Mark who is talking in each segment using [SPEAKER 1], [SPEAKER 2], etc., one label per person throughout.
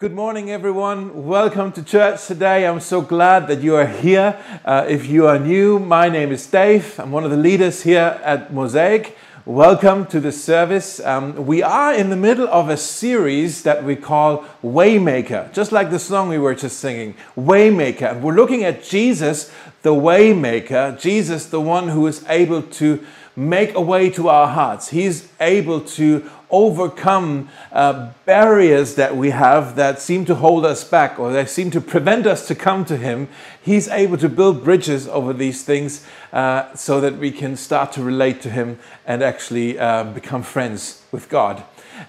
[SPEAKER 1] Good morning, everyone. Welcome to church today. I'm so glad that you are here. Uh, if you are new, my name is Dave. I'm one of the leaders here at Mosaic. Welcome to the service. Um, we are in the middle of a series that we call Waymaker, just like the song we were just singing, Waymaker. And we're looking at Jesus, the Waymaker, Jesus, the one who is able to make a way to our hearts. He's able to overcome uh, barriers that we have that seem to hold us back or that seem to prevent us to come to Him, He's able to build bridges over these things uh, so that we can start to relate to Him and actually uh, become friends with God.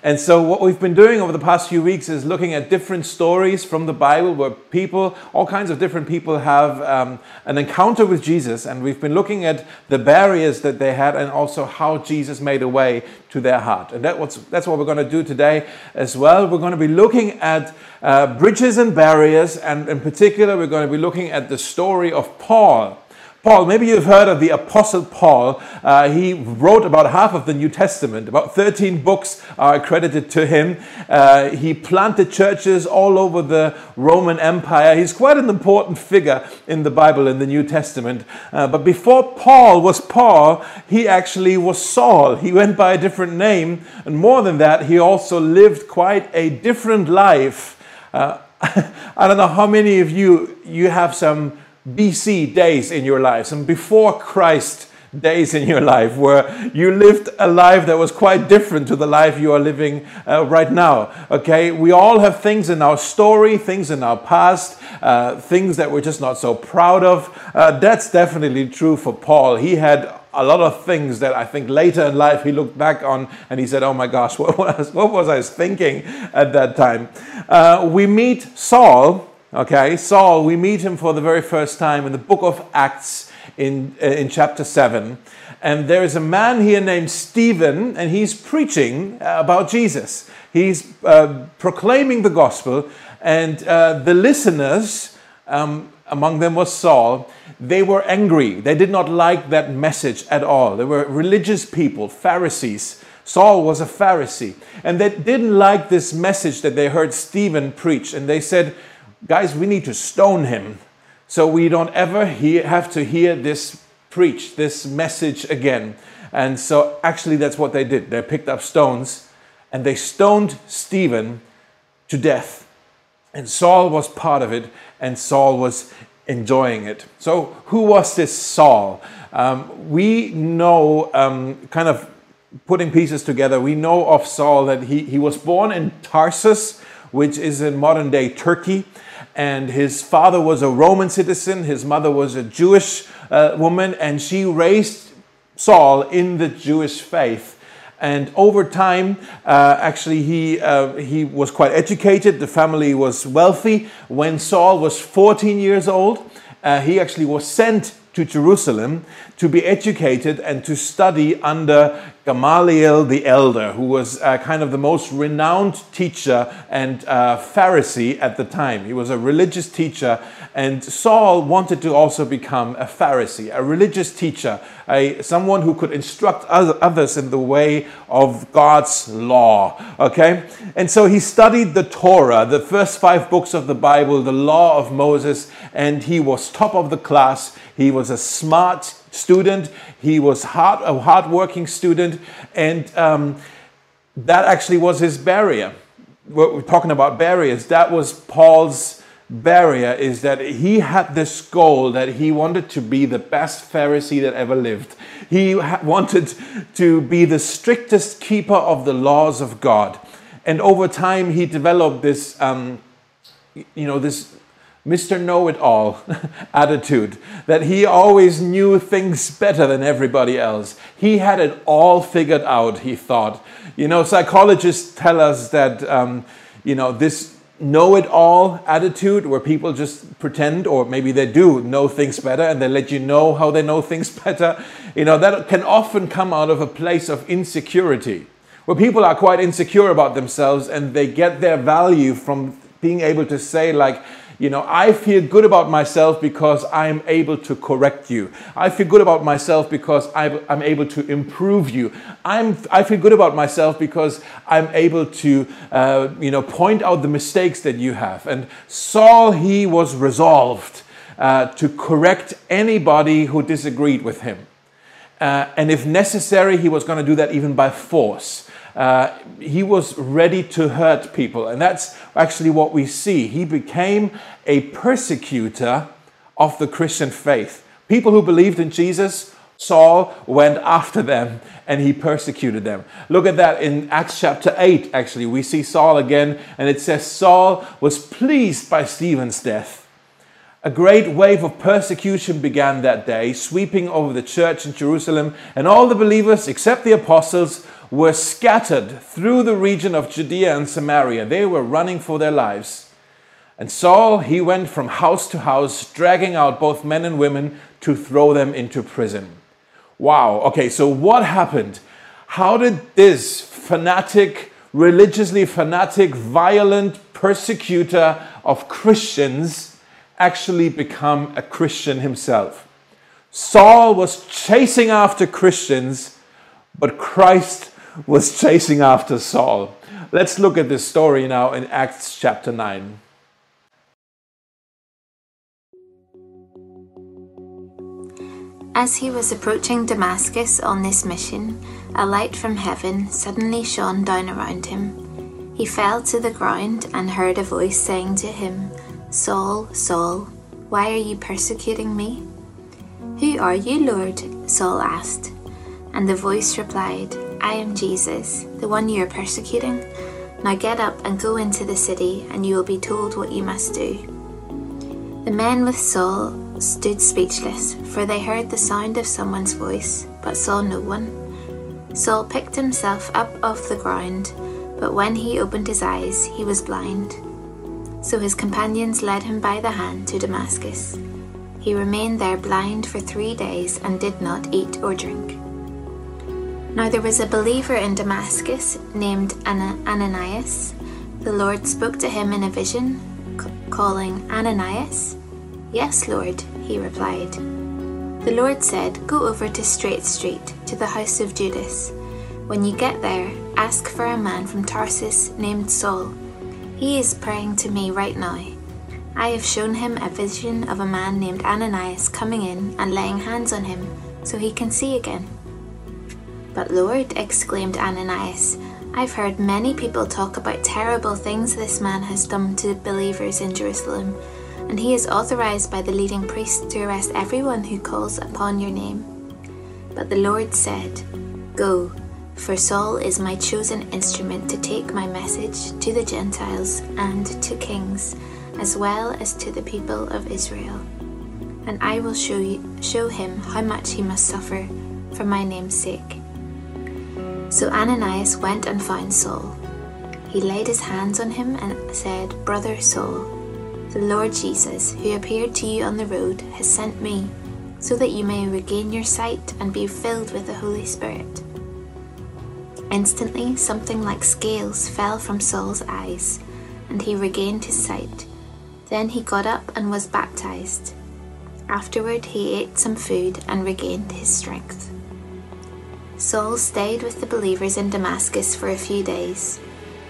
[SPEAKER 1] And so, what we've been doing over the past few weeks is looking at different stories from the Bible where people, all kinds of different people, have um, an encounter with Jesus. And we've been looking at the barriers that they had and also how Jesus made a way to their heart. And that what's, that's what we're going to do today as well. We're going to be looking at uh, bridges and barriers. And in particular, we're going to be looking at the story of Paul. Paul, maybe you've heard of the Apostle Paul. Uh, he wrote about half of the New Testament. About 13 books are accredited to him. Uh, he planted churches all over the Roman Empire. He's quite an important figure in the Bible, in the New Testament. Uh, but before Paul was Paul, he actually was Saul. He went by a different name. And more than that, he also lived quite a different life. Uh, I don't know how many of you, you have some BC days in your life, some before Christ days in your life where you lived a life that was quite different to the life you are living uh, right now. Okay, we all have things in our story, things in our past, uh, things that we're just not so proud of. Uh, that's definitely true for Paul. He had a lot of things that I think later in life he looked back on and he said, Oh my gosh, what was, what was I thinking at that time? Uh, we meet Saul Okay, Saul, we meet him for the very first time in the book of Acts in, uh, in chapter 7. And there is a man here named Stephen, and he's preaching about Jesus. He's uh, proclaiming the gospel, and uh, the listeners, um, among them was Saul, they were angry. They did not like that message at all. They were religious people, Pharisees. Saul was a Pharisee, and they didn't like this message that they heard Stephen preach, and they said, guys, we need to stone him so we don't ever hear, have to hear this preach, this message again. And so actually, that's what they did. They picked up stones and they stoned Stephen to death. And Saul was part of it, and Saul was enjoying it. So, who was this Saul? Um, we know, um, kind of putting pieces together, we know of Saul that he, he was born in Tarsus, which is in modern day Turkey and his father was a Roman citizen, his mother was a Jewish uh, woman, and she raised Saul in the Jewish faith. And over time, uh, actually, he, uh, he was quite educated. The family was wealthy. When Saul was 14 years old, uh, he actually was sent to Jerusalem to be educated and to study under Gamaliel the elder, who was uh, kind of the most renowned teacher and uh, Pharisee at the time. He was a religious teacher, and Saul wanted to also become a Pharisee, a religious teacher, a, someone who could instruct others in the way of God's law. Okay? And so he studied the Torah, the first five books of the Bible, the law of Moses, and he was top of the class. He was a smart student. He was hard, a hardworking student, and um, that actually was his barrier. We're talking about barriers. That was Paul's barrier. Is that he had this goal that he wanted to be the best Pharisee that ever lived. He wanted to be the strictest keeper of the laws of God, and over time he developed this, um, you know, this Mr. Know It All attitude, that he always knew things better than everybody else. He had it all figured out, he thought. You know, psychologists tell us that, um, you know, this know it all attitude where people just pretend, or maybe they do know things better and they let you know how they know things better, you know, that can often come out of a place of insecurity. Where people are quite insecure about themselves and they get their value from being able to say, like, You know, I feel good about myself because I'm able to correct you. I feel good about myself because I'm able to improve you. I'm, I feel good about myself because I'm able to, uh, you know, point out the mistakes that you have. And Saul, he was resolved uh, to correct anybody who disagreed with him. Uh, and if necessary, he was going to do that even by force. Uh, he was ready to hurt people. And that's actually what we see. He became a persecutor of the Christian faith. People who believed in Jesus, Saul went after them and he persecuted them. Look at that in Acts chapter 8, actually. We see Saul again, and it says Saul was pleased by Stephen's death. A great wave of persecution began that day, sweeping over the church in Jerusalem, and all the believers, except the apostles, were scattered through the region of Judea and Samaria. They were running for their lives. And Saul, he went from house to house, dragging out both men and women to throw them into prison. Wow, okay, so what happened? How did this fanatic, religiously fanatic, violent persecutor of Christians actually become a Christian himself? Saul was chasing after Christians, but Christ was chasing after Saul. Let's look at this story now in Acts chapter 9.
[SPEAKER 2] As he was approaching Damascus on this mission, a light from heaven suddenly shone down around him. He fell to the ground and heard a voice saying to him, Saul, Saul, why are you persecuting me? Who are you, Lord? Saul asked. And the voice replied, I am Jesus, the one you are persecuting. Now get up and go into the city, and you will be told what you must do. The men with Saul stood speechless, for they heard the sound of someone's voice, but saw no one. Saul picked himself up off the ground, but when he opened his eyes, he was blind. So his companions led him by the hand to Damascus. He remained there blind for three days and did not eat or drink. Now there was a believer in Damascus named Ananias. The Lord spoke to him in a vision, calling, Ananias? Yes, Lord, he replied. The Lord said, Go over to Straight Street, to the house of Judas. When you get there, ask for a man from Tarsus named Saul. He is praying to me right now. I have shown him a vision of a man named Ananias coming in and laying hands on him so he can see again. But Lord, exclaimed Ananias, I've heard many people talk about terrible things this man has done to believers in Jerusalem, and he is authorized by the leading priests to arrest everyone who calls upon your name. But the Lord said, Go, for Saul is my chosen instrument to take my message to the Gentiles and to kings, as well as to the people of Israel. And I will show, you, show him how much he must suffer for my name's sake. So Ananias went and found Saul. He laid his hands on him and said, Brother Saul, the Lord Jesus, who appeared to you on the road, has sent me, so that you may regain your sight and be filled with the Holy Spirit. Instantly, something like scales fell from Saul's eyes, and he regained his sight. Then he got up and was baptized. Afterward, he ate some food and regained his strength. Saul stayed with the believers in Damascus for a few days,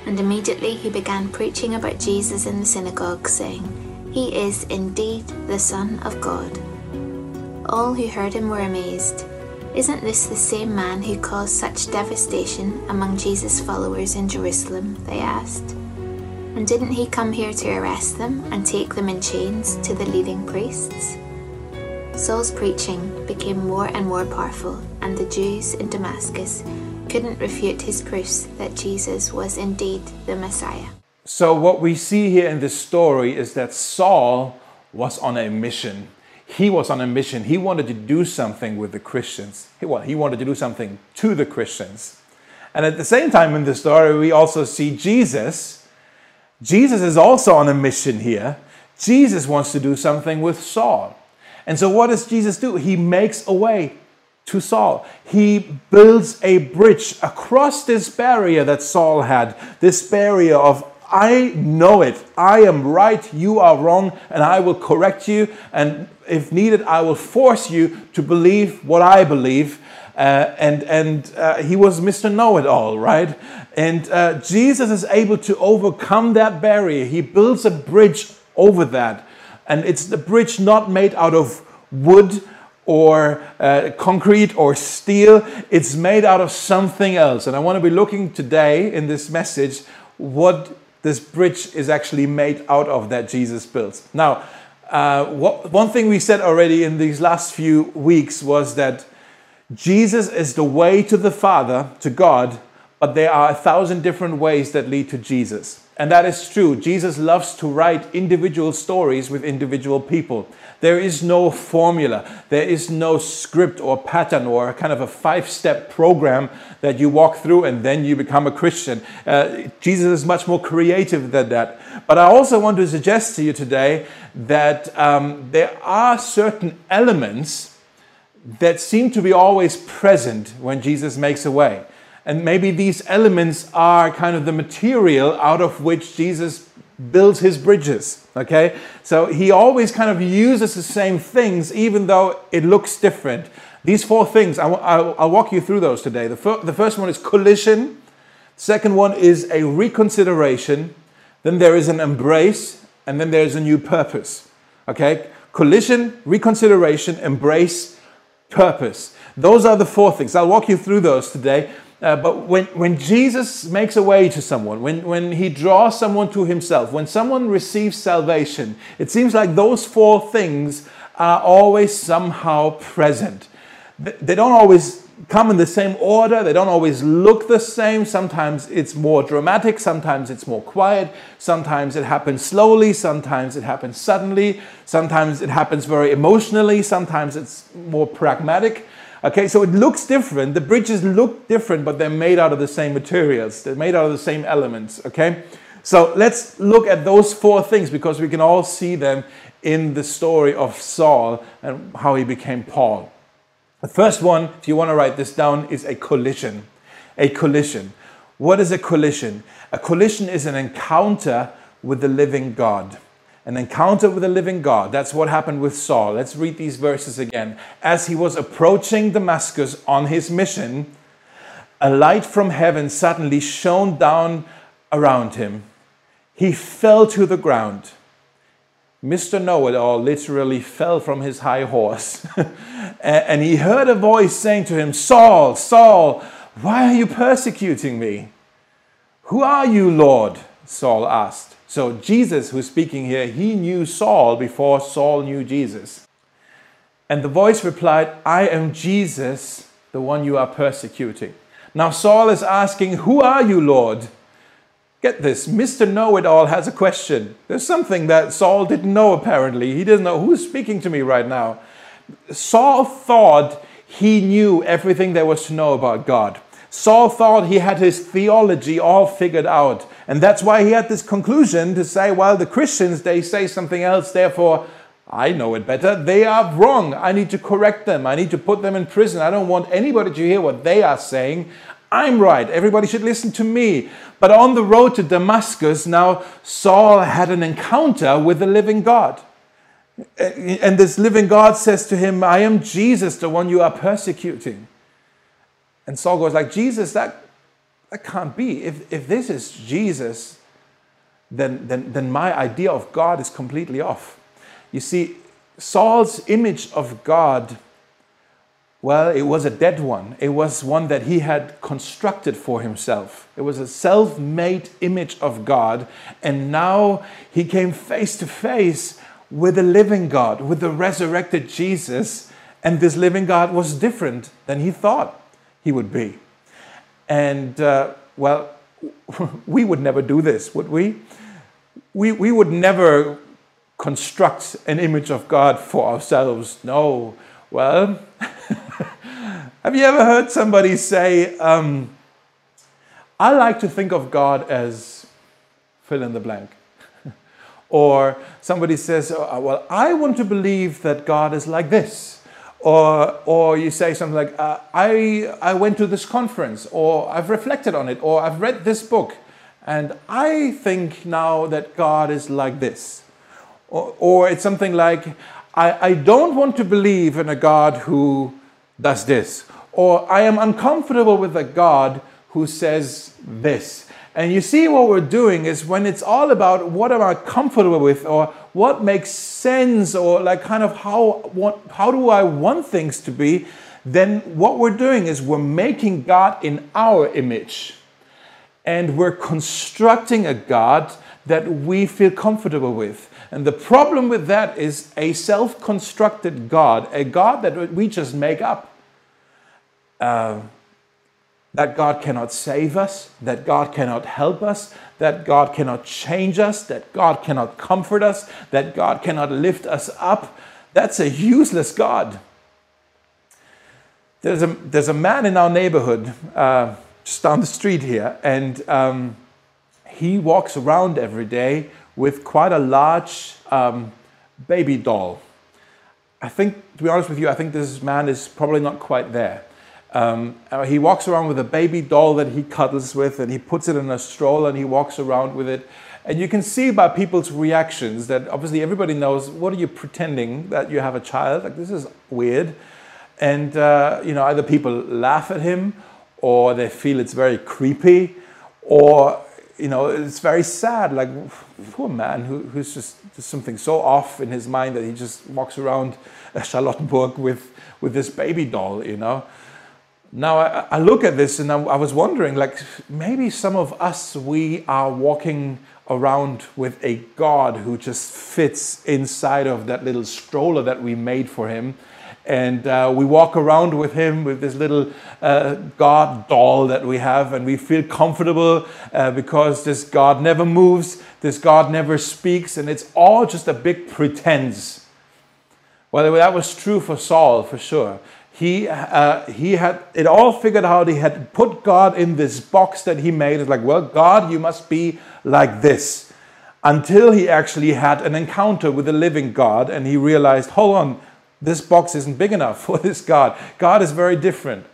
[SPEAKER 2] and immediately he began preaching about Jesus in the synagogue, saying, He is indeed the Son of God. All who heard him were amazed. Isn't this the same man who caused such devastation among Jesus' followers in Jerusalem? They asked. And didn't he come here to arrest them and take them in chains to the leading priests? Saul's preaching became more and more powerful, and the Jews in Damascus couldn't refute his proofs that Jesus was indeed the Messiah.
[SPEAKER 1] So, what we see here in this story is that Saul was on a mission. He was on a mission. He wanted to do something with the Christians. He, well, he wanted to do something to the Christians. And at the same time in the story, we also see Jesus. Jesus is also on a mission here. Jesus wants to do something with Saul. And so, what does Jesus do? He makes a way to Saul. He builds a bridge across this barrier that Saul had, this barrier of I know it. I am right, you are wrong, and I will correct you. And if needed, I will force you to believe what I believe. Uh, and and uh, he was Mr. Know It All, right? And uh, Jesus is able to overcome that barrier. He builds a bridge over that. And it's the bridge not made out of wood or uh, concrete or steel, it's made out of something else. And I want to be looking today in this message what this bridge is actually made out of that Jesus built. Now, uh, what, one thing we said already in these last few weeks was that Jesus is the way to the Father, to God, but there are a thousand different ways that lead to Jesus. And that is true. Jesus loves to write individual stories with individual people. There is no formula, there is no script or pattern or kind of a five step program that you walk through and then you become a Christian. Uh, Jesus is much more creative than that. But I also want to suggest to you today that um, there are certain elements that seem to be always present when Jesus makes a way. And maybe these elements are kind of the material out of which Jesus builds his bridges. Okay? So he always kind of uses the same things, even though it looks different. These four things, I'll, I'll walk you through those today. The, fir- the first one is collision, second one is a reconsideration, then there is an embrace, and then there's a new purpose. Okay? Collision, reconsideration, embrace, purpose. Those are the four things. I'll walk you through those today. Uh, but when, when Jesus makes a way to someone, when, when he draws someone to himself, when someone receives salvation, it seems like those four things are always somehow present. They don't always come in the same order, they don't always look the same. Sometimes it's more dramatic, sometimes it's more quiet, sometimes it happens slowly, sometimes it happens suddenly, sometimes it happens very emotionally, sometimes it's more pragmatic. Okay, so it looks different. The bridges look different, but they're made out of the same materials. They're made out of the same elements. Okay, so let's look at those four things because we can all see them in the story of Saul and how he became Paul. The first one, if you want to write this down, is a collision. A collision. What is a collision? A collision is an encounter with the living God an encounter with the living God. That's what happened with Saul. Let's read these verses again. As he was approaching Damascus on his mission, a light from heaven suddenly shone down around him. He fell to the ground. Mr. Know It All literally fell from his high horse. and he heard a voice saying to him, Saul, Saul, why are you persecuting me? Who are you, Lord? Saul asked. So, Jesus, who's speaking here, he knew Saul before Saul knew Jesus. And the voice replied, I am Jesus, the one you are persecuting. Now, Saul is asking, Who are you, Lord? Get this, Mr. Know It All has a question. There's something that Saul didn't know apparently. He didn't know who's speaking to me right now. Saul thought he knew everything there was to know about God. Saul thought he had his theology all figured out. And that's why he had this conclusion to say, well, the Christians, they say something else, therefore I know it better. They are wrong. I need to correct them. I need to put them in prison. I don't want anybody to hear what they are saying. I'm right. Everybody should listen to me. But on the road to Damascus, now Saul had an encounter with the living God. And this living God says to him, I am Jesus, the one you are persecuting. And Saul goes like, Jesus, that, that can't be. If, if this is Jesus, then, then, then my idea of God is completely off. You see, Saul's image of God, well, it was a dead one. It was one that he had constructed for himself. It was a self made image of God. And now he came face to face with the living God, with the resurrected Jesus. And this living God was different than he thought he would be. And uh, well, we would never do this, would we? we? We would never construct an image of God for ourselves. No. Well, have you ever heard somebody say, um, I like to think of God as fill in the blank? or somebody says, oh, Well, I want to believe that God is like this. Or, or you say something like, uh, I, I went to this conference, or I've reflected on it, or I've read this book. And I think now that God is like this. Or, or it's something like, I, I don't want to believe in a God who does this. Or I am uncomfortable with a God who says this. And you see, what we're doing is when it's all about what am I comfortable with, or what makes sense, or like kind of how, what, how do I want things to be, then what we're doing is we're making God in our image. And we're constructing a God that we feel comfortable with. And the problem with that is a self constructed God, a God that we just make up. Uh, that God cannot save us, that God cannot help us, that God cannot change us, that God cannot comfort us, that God cannot lift us up. That's a useless God. There's a, there's a man in our neighborhood, uh, just down the street here, and um, he walks around every day with quite a large um, baby doll. I think, to be honest with you, I think this man is probably not quite there. Um, uh, he walks around with a baby doll that he cuddles with, and he puts it in a stroller and he walks around with it. And you can see by people's reactions that obviously everybody knows what are you pretending that you have a child? Like, this is weird. And, uh, you know, either people laugh at him or they feel it's very creepy or, you know, it's very sad. Like, poor man who, who's just, just something so off in his mind that he just walks around Charlottenburg with, with this baby doll, you know. Now, I, I look at this and I, I was wondering, like, maybe some of us, we are walking around with a God who just fits inside of that little stroller that we made for him and uh, we walk around with him with this little uh, God doll that we have, and we feel comfortable uh, because this God never moves, this God never speaks, and it's all just a big pretense. Well, that was true for Saul for sure. He, uh, he had it all figured out. He had put God in this box that he made. It's like, well, God, you must be like this. Until he actually had an encounter with the living God and he realized, hold on, this box isn't big enough for this God. God is very different.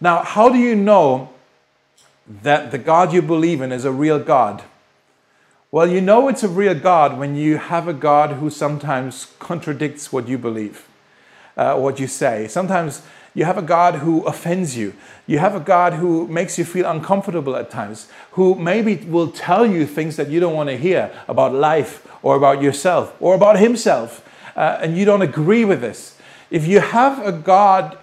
[SPEAKER 1] Now, how do you know that the God you believe in is a real God? Well, you know it's a real God when you have a God who sometimes contradicts what you believe, uh, what you say. Sometimes you have a God who offends you. You have a God who makes you feel uncomfortable at times, who maybe will tell you things that you don't want to hear about life or about yourself or about Himself uh, and you don't agree with this, if you have a God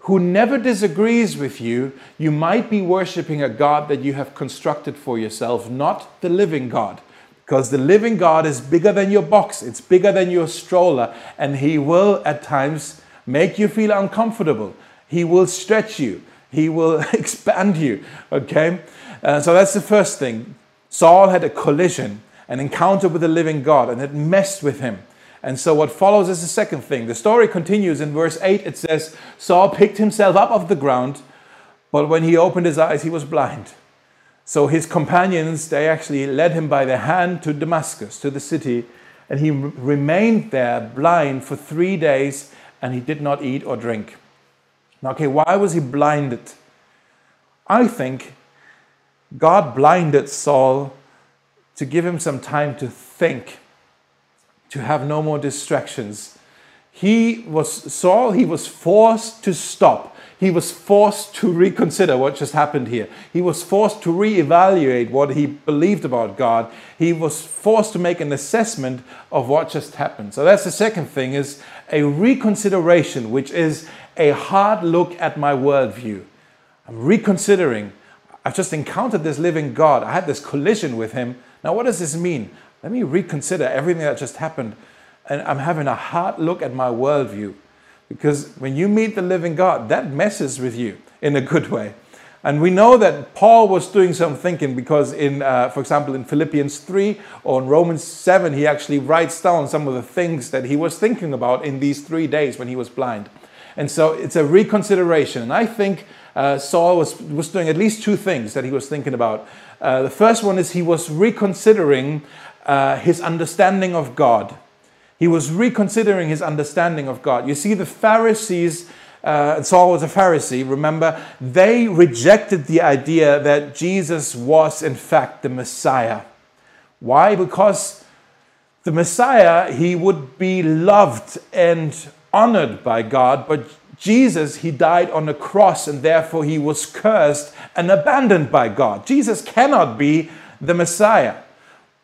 [SPEAKER 1] who never disagrees with you, you might be worshiping a God that you have constructed for yourself, not the living God. Because the living God is bigger than your box, it's bigger than your stroller, and He will at times make you feel uncomfortable. He will stretch you, He will expand you. Okay? Uh, so that's the first thing. Saul had a collision, an encounter with the living God, and it messed with him. And so, what follows is the second thing. The story continues in verse 8. It says, Saul picked himself up off the ground, but when he opened his eyes, he was blind. So, his companions, they actually led him by the hand to Damascus, to the city, and he remained there blind for three days, and he did not eat or drink. Now, okay, why was he blinded? I think God blinded Saul to give him some time to think to have no more distractions. He was Saul, he was forced to stop. He was forced to reconsider what just happened here. He was forced to reevaluate what he believed about God. He was forced to make an assessment of what just happened. So that's the second thing is a reconsideration, which is a hard look at my worldview. I'm reconsidering. I've just encountered this living God. I had this collision with him. Now, what does this mean? Let me reconsider everything that just happened. And I'm having a hard look at my worldview. Because when you meet the living God, that messes with you in a good way. And we know that Paul was doing some thinking because, in, uh, for example, in Philippians 3 or in Romans 7, he actually writes down some of the things that he was thinking about in these three days when he was blind. And so it's a reconsideration. And I think uh, Saul was, was doing at least two things that he was thinking about. Uh, the first one is he was reconsidering uh, his understanding of God. He was reconsidering his understanding of God. You see, the Pharisees, uh, Saul was a Pharisee, remember, they rejected the idea that Jesus was, in fact, the Messiah. Why? Because the Messiah, he would be loved and honored by God, but Jesus, he died on the cross and therefore he was cursed and abandoned by God. Jesus cannot be the Messiah.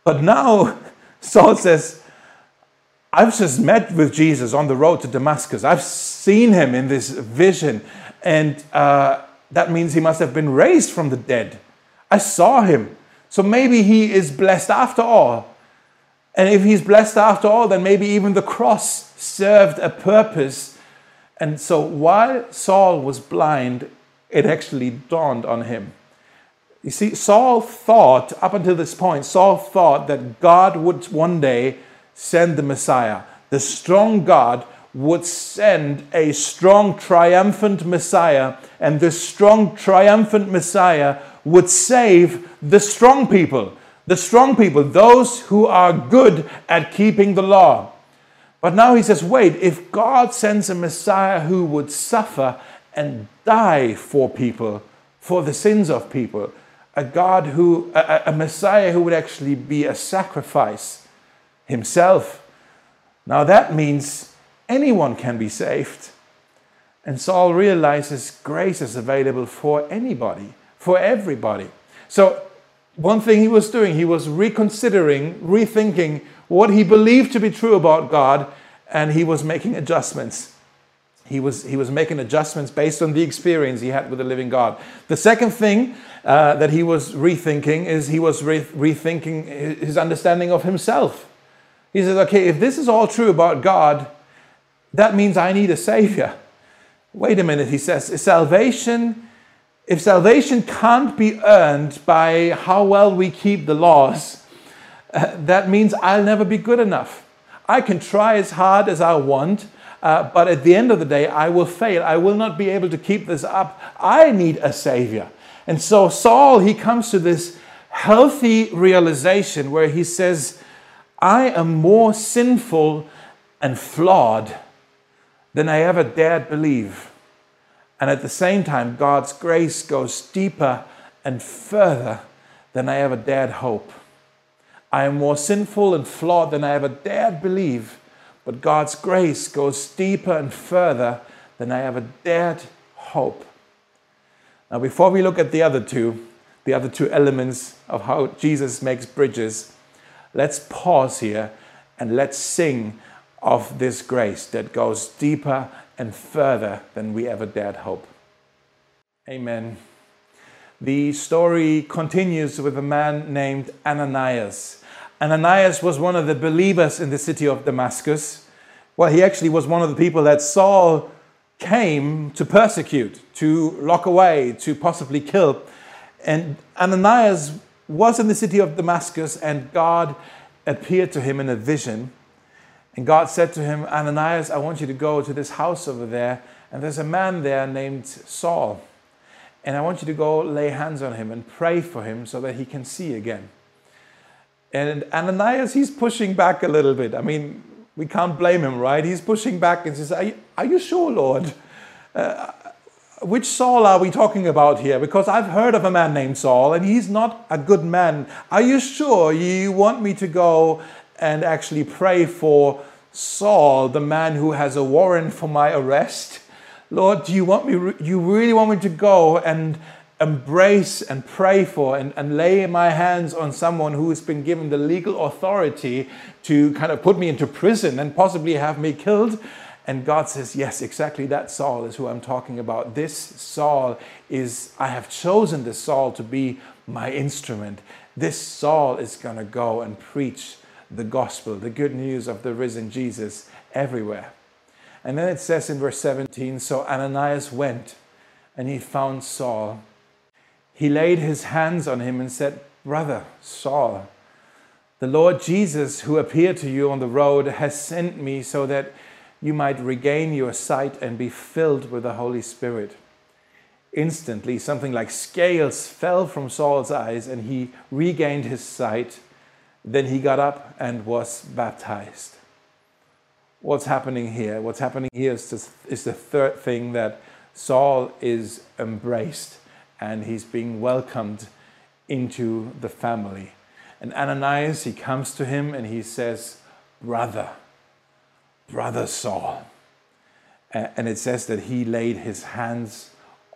[SPEAKER 1] But now Saul says, I've just met with Jesus on the road to Damascus. I've seen him in this vision, and uh, that means he must have been raised from the dead. I saw him. So maybe he is blessed after all. And if he's blessed after all, then maybe even the cross served a purpose. And so while Saul was blind, it actually dawned on him. You see, Saul thought, up until this point, Saul thought that God would one day send the Messiah. The strong God would send a strong, triumphant Messiah, and this strong, triumphant Messiah would save the strong people the strong people, those who are good at keeping the law. But now he says, wait, if God sends a Messiah who would suffer and die for people, for the sins of people, a God who, a, a Messiah who would actually be a sacrifice himself, now that means anyone can be saved. And Saul realizes grace is available for anybody, for everybody. So one thing he was doing, he was reconsidering, rethinking what he believed to be true about God, and he was making adjustments. He was, he was making adjustments based on the experience he had with the living God. The second thing uh, that he was rethinking is he was re- rethinking his understanding of himself. He says, okay, if this is all true about God, that means I need a savior. Wait a minute, he says, salvation if salvation can't be earned by how well we keep the laws, uh, that means I'll never be good enough. I can try as hard as I want, uh, but at the end of the day, I will fail. I will not be able to keep this up. I need a savior. And so Saul, he comes to this healthy realization where he says, I am more sinful and flawed than I ever dared believe. And at the same time, God's grace goes deeper and further than I ever dared hope. I am more sinful and flawed than I ever dared believe, but God's grace goes deeper and further than I ever dared hope. Now, before we look at the other two, the other two elements of how Jesus makes bridges, let's pause here and let's sing of this grace that goes deeper and further than we ever dared hope. Amen. The story continues with a man named Ananias. Ananias was one of the believers in the city of Damascus. Well, he actually was one of the people that Saul came to persecute, to lock away, to possibly kill. And Ananias was in the city of Damascus, and God appeared to him in a vision and God said to him, Ananias, I want you to go to this house over there, and there's a man there named Saul. And I want you to go lay hands on him and pray for him so that he can see again. And Ananias, he's pushing back a little bit. I mean, we can't blame him, right? He's pushing back and says, Are you, are you sure, Lord? Uh, which Saul are we talking about here? Because I've heard of a man named Saul and he's not a good man. Are you sure you want me to go and actually pray for Saul, the man who has a warrant for my arrest. Lord, do you want me, you really want me to go and embrace and pray for and, and lay my hands on someone who has been given the legal authority to kind of put me into prison and possibly have me killed? And God says, Yes, exactly that Saul is who I'm talking about. This Saul is, I have chosen this Saul to be my instrument. This Saul is going to go and preach the gospel, the good news of the risen Jesus everywhere. And then it says in verse 17 So Ananias went and he found Saul. He laid his hands on him and said, Brother Saul, the Lord Jesus, who appeared to you on the road, has sent me so that you might regain your sight and be filled with the Holy Spirit. Instantly, something like scales fell from Saul's eyes, and he regained his sight then he got up and was baptized. what's happening here? What's happening here is, just, is the third thing that Saul is embraced and he's being welcomed into the family. And Ananias, he comes to him and he says, Brother, Brother Saul. And it says that he laid his hands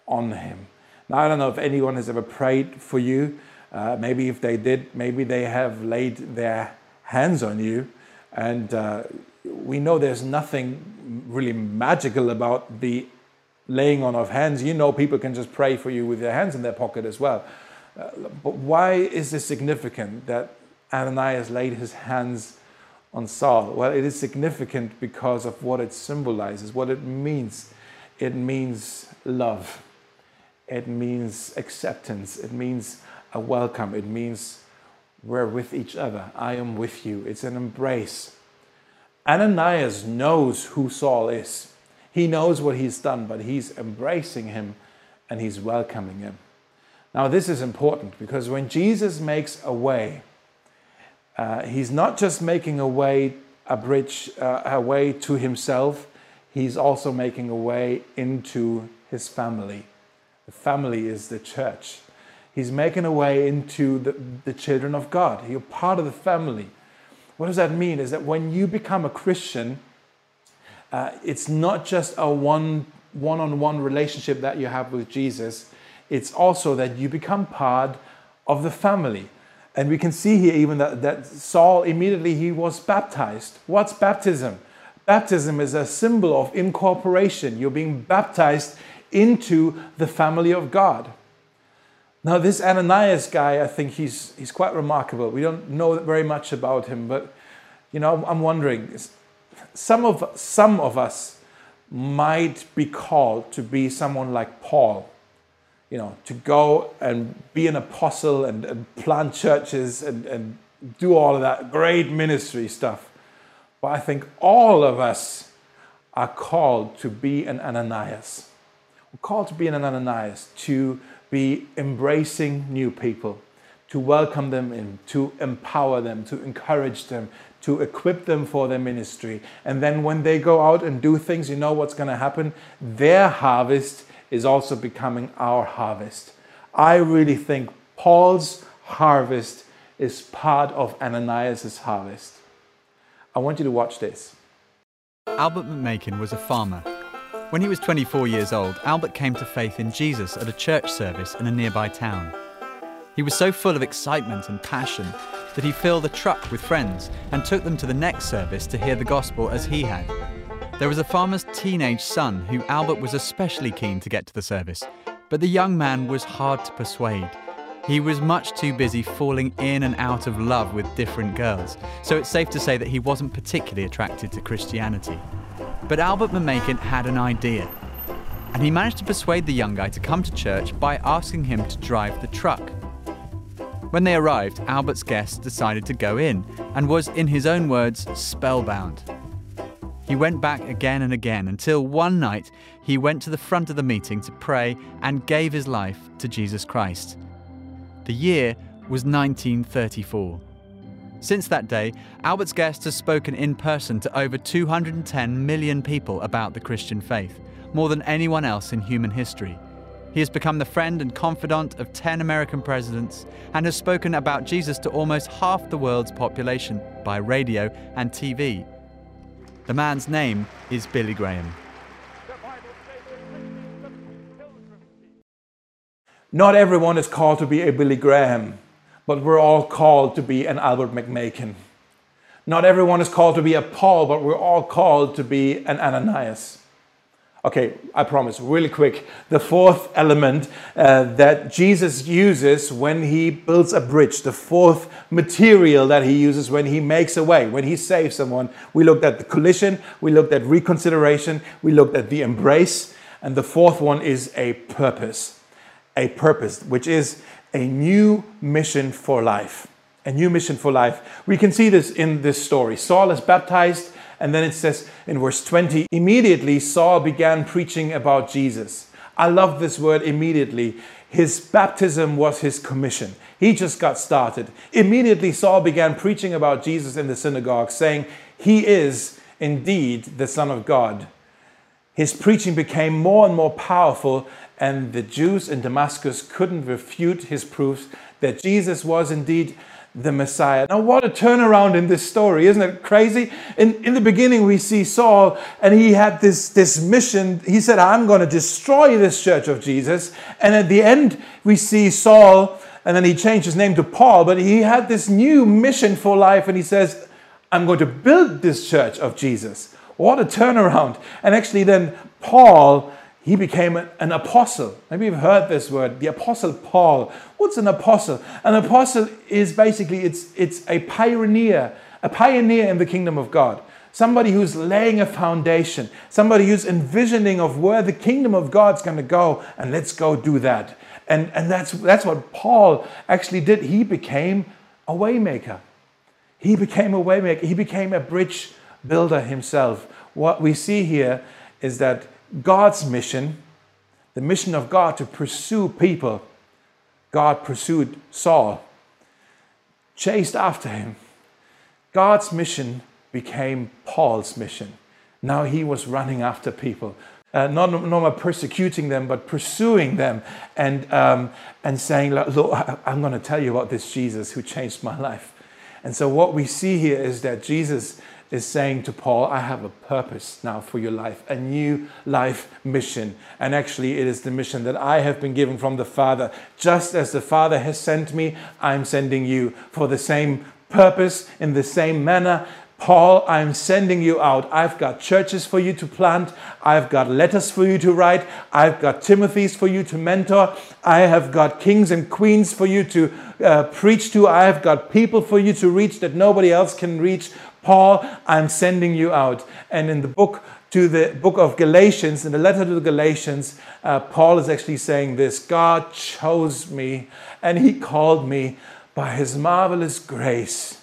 [SPEAKER 1] on him. Now, I don't know if anyone has ever prayed for you. Uh, maybe if they did, maybe they have laid their hands on you. And uh, we know there's nothing really magical about the laying on of hands. You know, people can just pray for you with their hands in their pocket as well. Uh, but why is this significant that Ananias laid his hands on Saul? Well, it is significant because of what it symbolizes, what it means. It means love, it means acceptance, it means a welcome, it means we're with each other. I am with you. It's an embrace. Ananias knows who Saul is. He knows what he's done, but he's embracing him and he's welcoming him. Now, this is important because when Jesus makes a way, uh, he's not just making a way, a bridge, uh, a way to himself, he's also making a way into his family. The family is the church. He's making a way into the, the children of God. You're part of the family. What does that mean? Is that when you become a Christian, uh, it's not just a one one on one relationship that you have with Jesus, it's also that you become part of the family. And we can see here even that, that Saul immediately he was baptized. What's baptism? Baptism is a symbol of incorporation. You're being baptized into the family of God. Now, this Ananias guy, I think he's, he's quite remarkable. We don't know very much about him, but you know, I'm wondering some of, some of us might be called to be someone like Paul, you know, to go and be an apostle and, and plant churches and, and do all of that great ministry stuff. But I think all of us are called to be an Ananias. We're called to be an Ananias, to be embracing new people, to welcome them in, to empower them, to encourage them, to equip them for their ministry. And then when they go out and do things, you know what's going to happen? Their harvest is also becoming our harvest. I really think Paul's harvest is part of Ananias' harvest. I want you to watch this.
[SPEAKER 3] Albert McMakin was a farmer. When he was 24 years old, Albert came to faith in Jesus at a church service in a nearby town. He was so full of excitement and passion that he filled a truck with friends and took them to the next service to hear the gospel as he had. There was a farmer's teenage son who Albert was especially keen to get to the service, but the young man was hard to persuade. He was much too busy falling in and out of love with different girls, so it's safe to say that he wasn't particularly attracted to Christianity. But Albert McMakin had an idea, and he managed to persuade the young guy to come to church by asking him to drive the truck. When they arrived, Albert's guest decided to go in and was, in his own words, spellbound. He went back again and again until one night he went to the front of the meeting to pray and gave his life to Jesus Christ. The year was 1934. Since that day, Albert's guest has spoken in person to over 210 million people about the Christian faith, more than anyone else in human history. He has become the friend and confidant of 10 American presidents and has spoken about Jesus to almost half the world's population by radio and TV. The man's name is Billy Graham.
[SPEAKER 1] Not everyone is called to be a Billy Graham, but we're all called to be an Albert McMakin. Not everyone is called to be a Paul, but we're all called to be an Ananias. Okay, I promise, really quick. The fourth element uh, that Jesus uses when he builds a bridge, the fourth material that he uses when he makes a way, when he saves someone. We looked at the collision, we looked at reconsideration, we looked at the embrace, and the fourth one is a purpose. A purpose, which is a new mission for life. A new mission for life. We can see this in this story. Saul is baptized and then it says in verse 20, immediately Saul began preaching about Jesus. I love this word immediately. His baptism was his commission. He just got started. Immediately, Saul began preaching about Jesus in the synagogue, saying, He is indeed the Son of God. His preaching became more and more powerful, and the Jews in Damascus couldn't refute his proofs that Jesus was indeed the Messiah. Now, what a turnaround in this story, isn't it crazy? In, in the beginning, we see Saul, and he had this, this mission. He said, I'm going to destroy this church of Jesus. And at the end, we see Saul, and then he changed his name to Paul, but he had this new mission for life, and he says, I'm going to build this church of Jesus. What a turnaround. And actually, then Paul he became an apostle. Maybe you've heard this word, the apostle Paul. What's an apostle? An apostle is basically it's it's a pioneer, a pioneer in the kingdom of God. Somebody who's laying a foundation, somebody who's envisioning of where the kingdom of God's going to go, and let's go do that. And, and that's, that's what Paul actually did. He became a waymaker. He became a waymaker. He became a bridge builder himself. What we see here is that God's mission, the mission of God to pursue people, God pursued Saul, chased after him. God's mission became Paul's mission. Now he was running after people, uh, not, persecuting them, but pursuing them and, um, and saying, Look, I'm going to tell you about this Jesus who changed my life. And so, what we see here is that Jesus is saying to Paul, I have a purpose now for your life, a new life mission. And actually, it is the mission that I have been given from the Father. Just as the Father has sent me, I'm sending you for the same purpose, in the same manner. Paul, I'm sending you out. I've got churches for you to plant. I've got letters for you to write. I've got Timothy's for you to mentor. I have got kings and queens for you to uh, preach to. I have got people for you to reach that nobody else can reach. Paul, I'm sending you out. And in the book to the book of Galatians, in the letter to the Galatians, uh, Paul is actually saying this God chose me and he called me by his marvelous grace.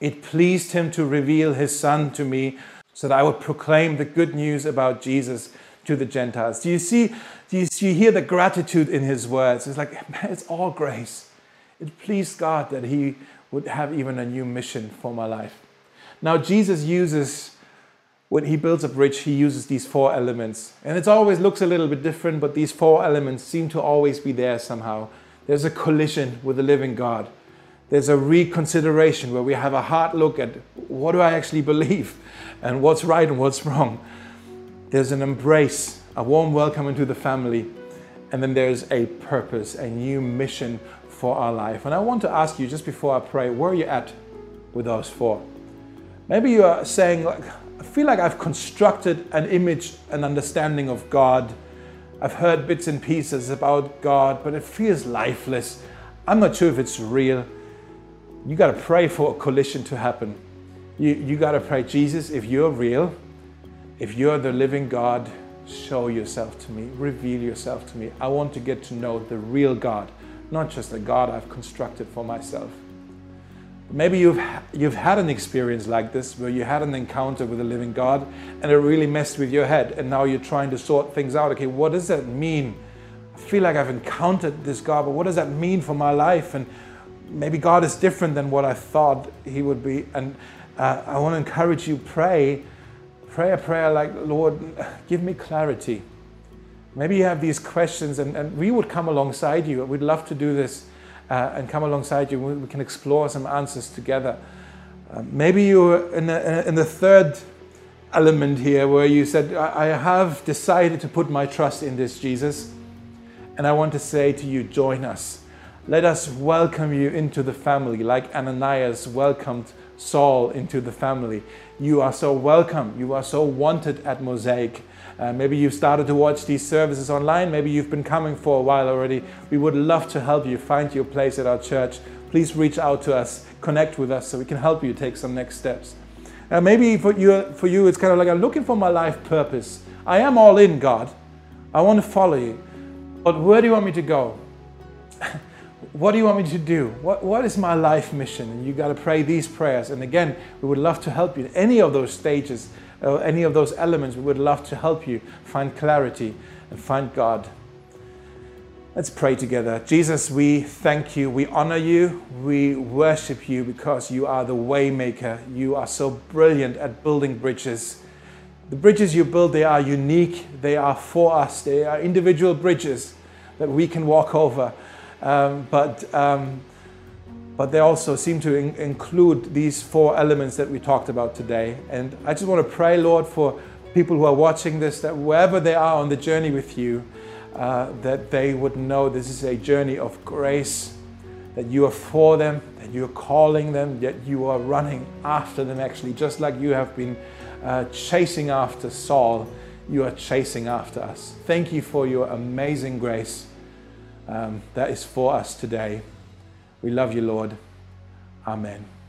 [SPEAKER 1] It pleased him to reveal his son to me so that I would proclaim the good news about Jesus to the Gentiles. Do you see, do you, see, you hear the gratitude in his words? It's like, it's all grace. It pleased God that he would have even a new mission for my life. Now, Jesus uses, when he builds a bridge, he uses these four elements. And it always looks a little bit different, but these four elements seem to always be there somehow. There's a collision with the living God. There's a reconsideration where we have a hard look at what do I actually believe and what's right and what's wrong. There's an embrace, a warm welcome into the family. And then there's a purpose, a new mission for our life. And I want to ask you just before I pray, where are you at with those four? Maybe you are saying, like, I feel like I've constructed an image, an understanding of God. I've heard bits and pieces about God, but it feels lifeless. I'm not sure if it's real. You got to pray for a collision to happen. You, you got to pray, Jesus, if you're real, if you're the living God, show yourself to me, reveal yourself to me. I want to get to know the real God, not just the God I've constructed for myself. Maybe you've, you've had an experience like this where you had an encounter with the living God and it really messed with your head, and now you're trying to sort things out. Okay, what does that mean? I feel like I've encountered this God, but what does that mean for my life? And maybe God is different than what I thought He would be. And uh, I want to encourage you pray, pray a prayer like, Lord, give me clarity. Maybe you have these questions, and, and we would come alongside you. We'd love to do this uh, and come alongside you. We can explore some answers together. Uh, maybe you're in, a, in the third element here where you said, I have decided to put my trust in this Jesus. And I want to say to you, join us. Let us welcome you into the family like Ananias welcomed Saul into the family. You are so welcome. You are so wanted at Mosaic. Uh, maybe you've started to watch these services online. Maybe you've been coming for a while already. We would love to help you find your place at our church. Please reach out to us, connect with us so we can help you take some next steps. Uh, maybe for you, for you, it's kind of like I'm looking for my life purpose. I am all in, God. I want to follow you. But where do you want me to go? what do you want me to do? What, what is my life mission? And you got to pray these prayers. And again, we would love to help you in any of those stages any of those elements, we would love to help you find clarity and find God. Let's pray together. Jesus, we thank you. We honor you. We worship you because you are the waymaker. You are so brilliant at building bridges. The bridges you build, they are unique. They are for us. They are individual bridges that we can walk over. Um, but um, but they also seem to in- include these four elements that we talked about today. And I just want to pray, Lord, for people who are watching this, that wherever they are on the journey with you, uh, that they would know this is a journey of grace, that you are for them, that you are calling them, that you are running after them, actually, just like you have been uh, chasing after Saul, you are chasing after us. Thank you for your amazing grace um, that is for us today. We love you, Lord. Amen.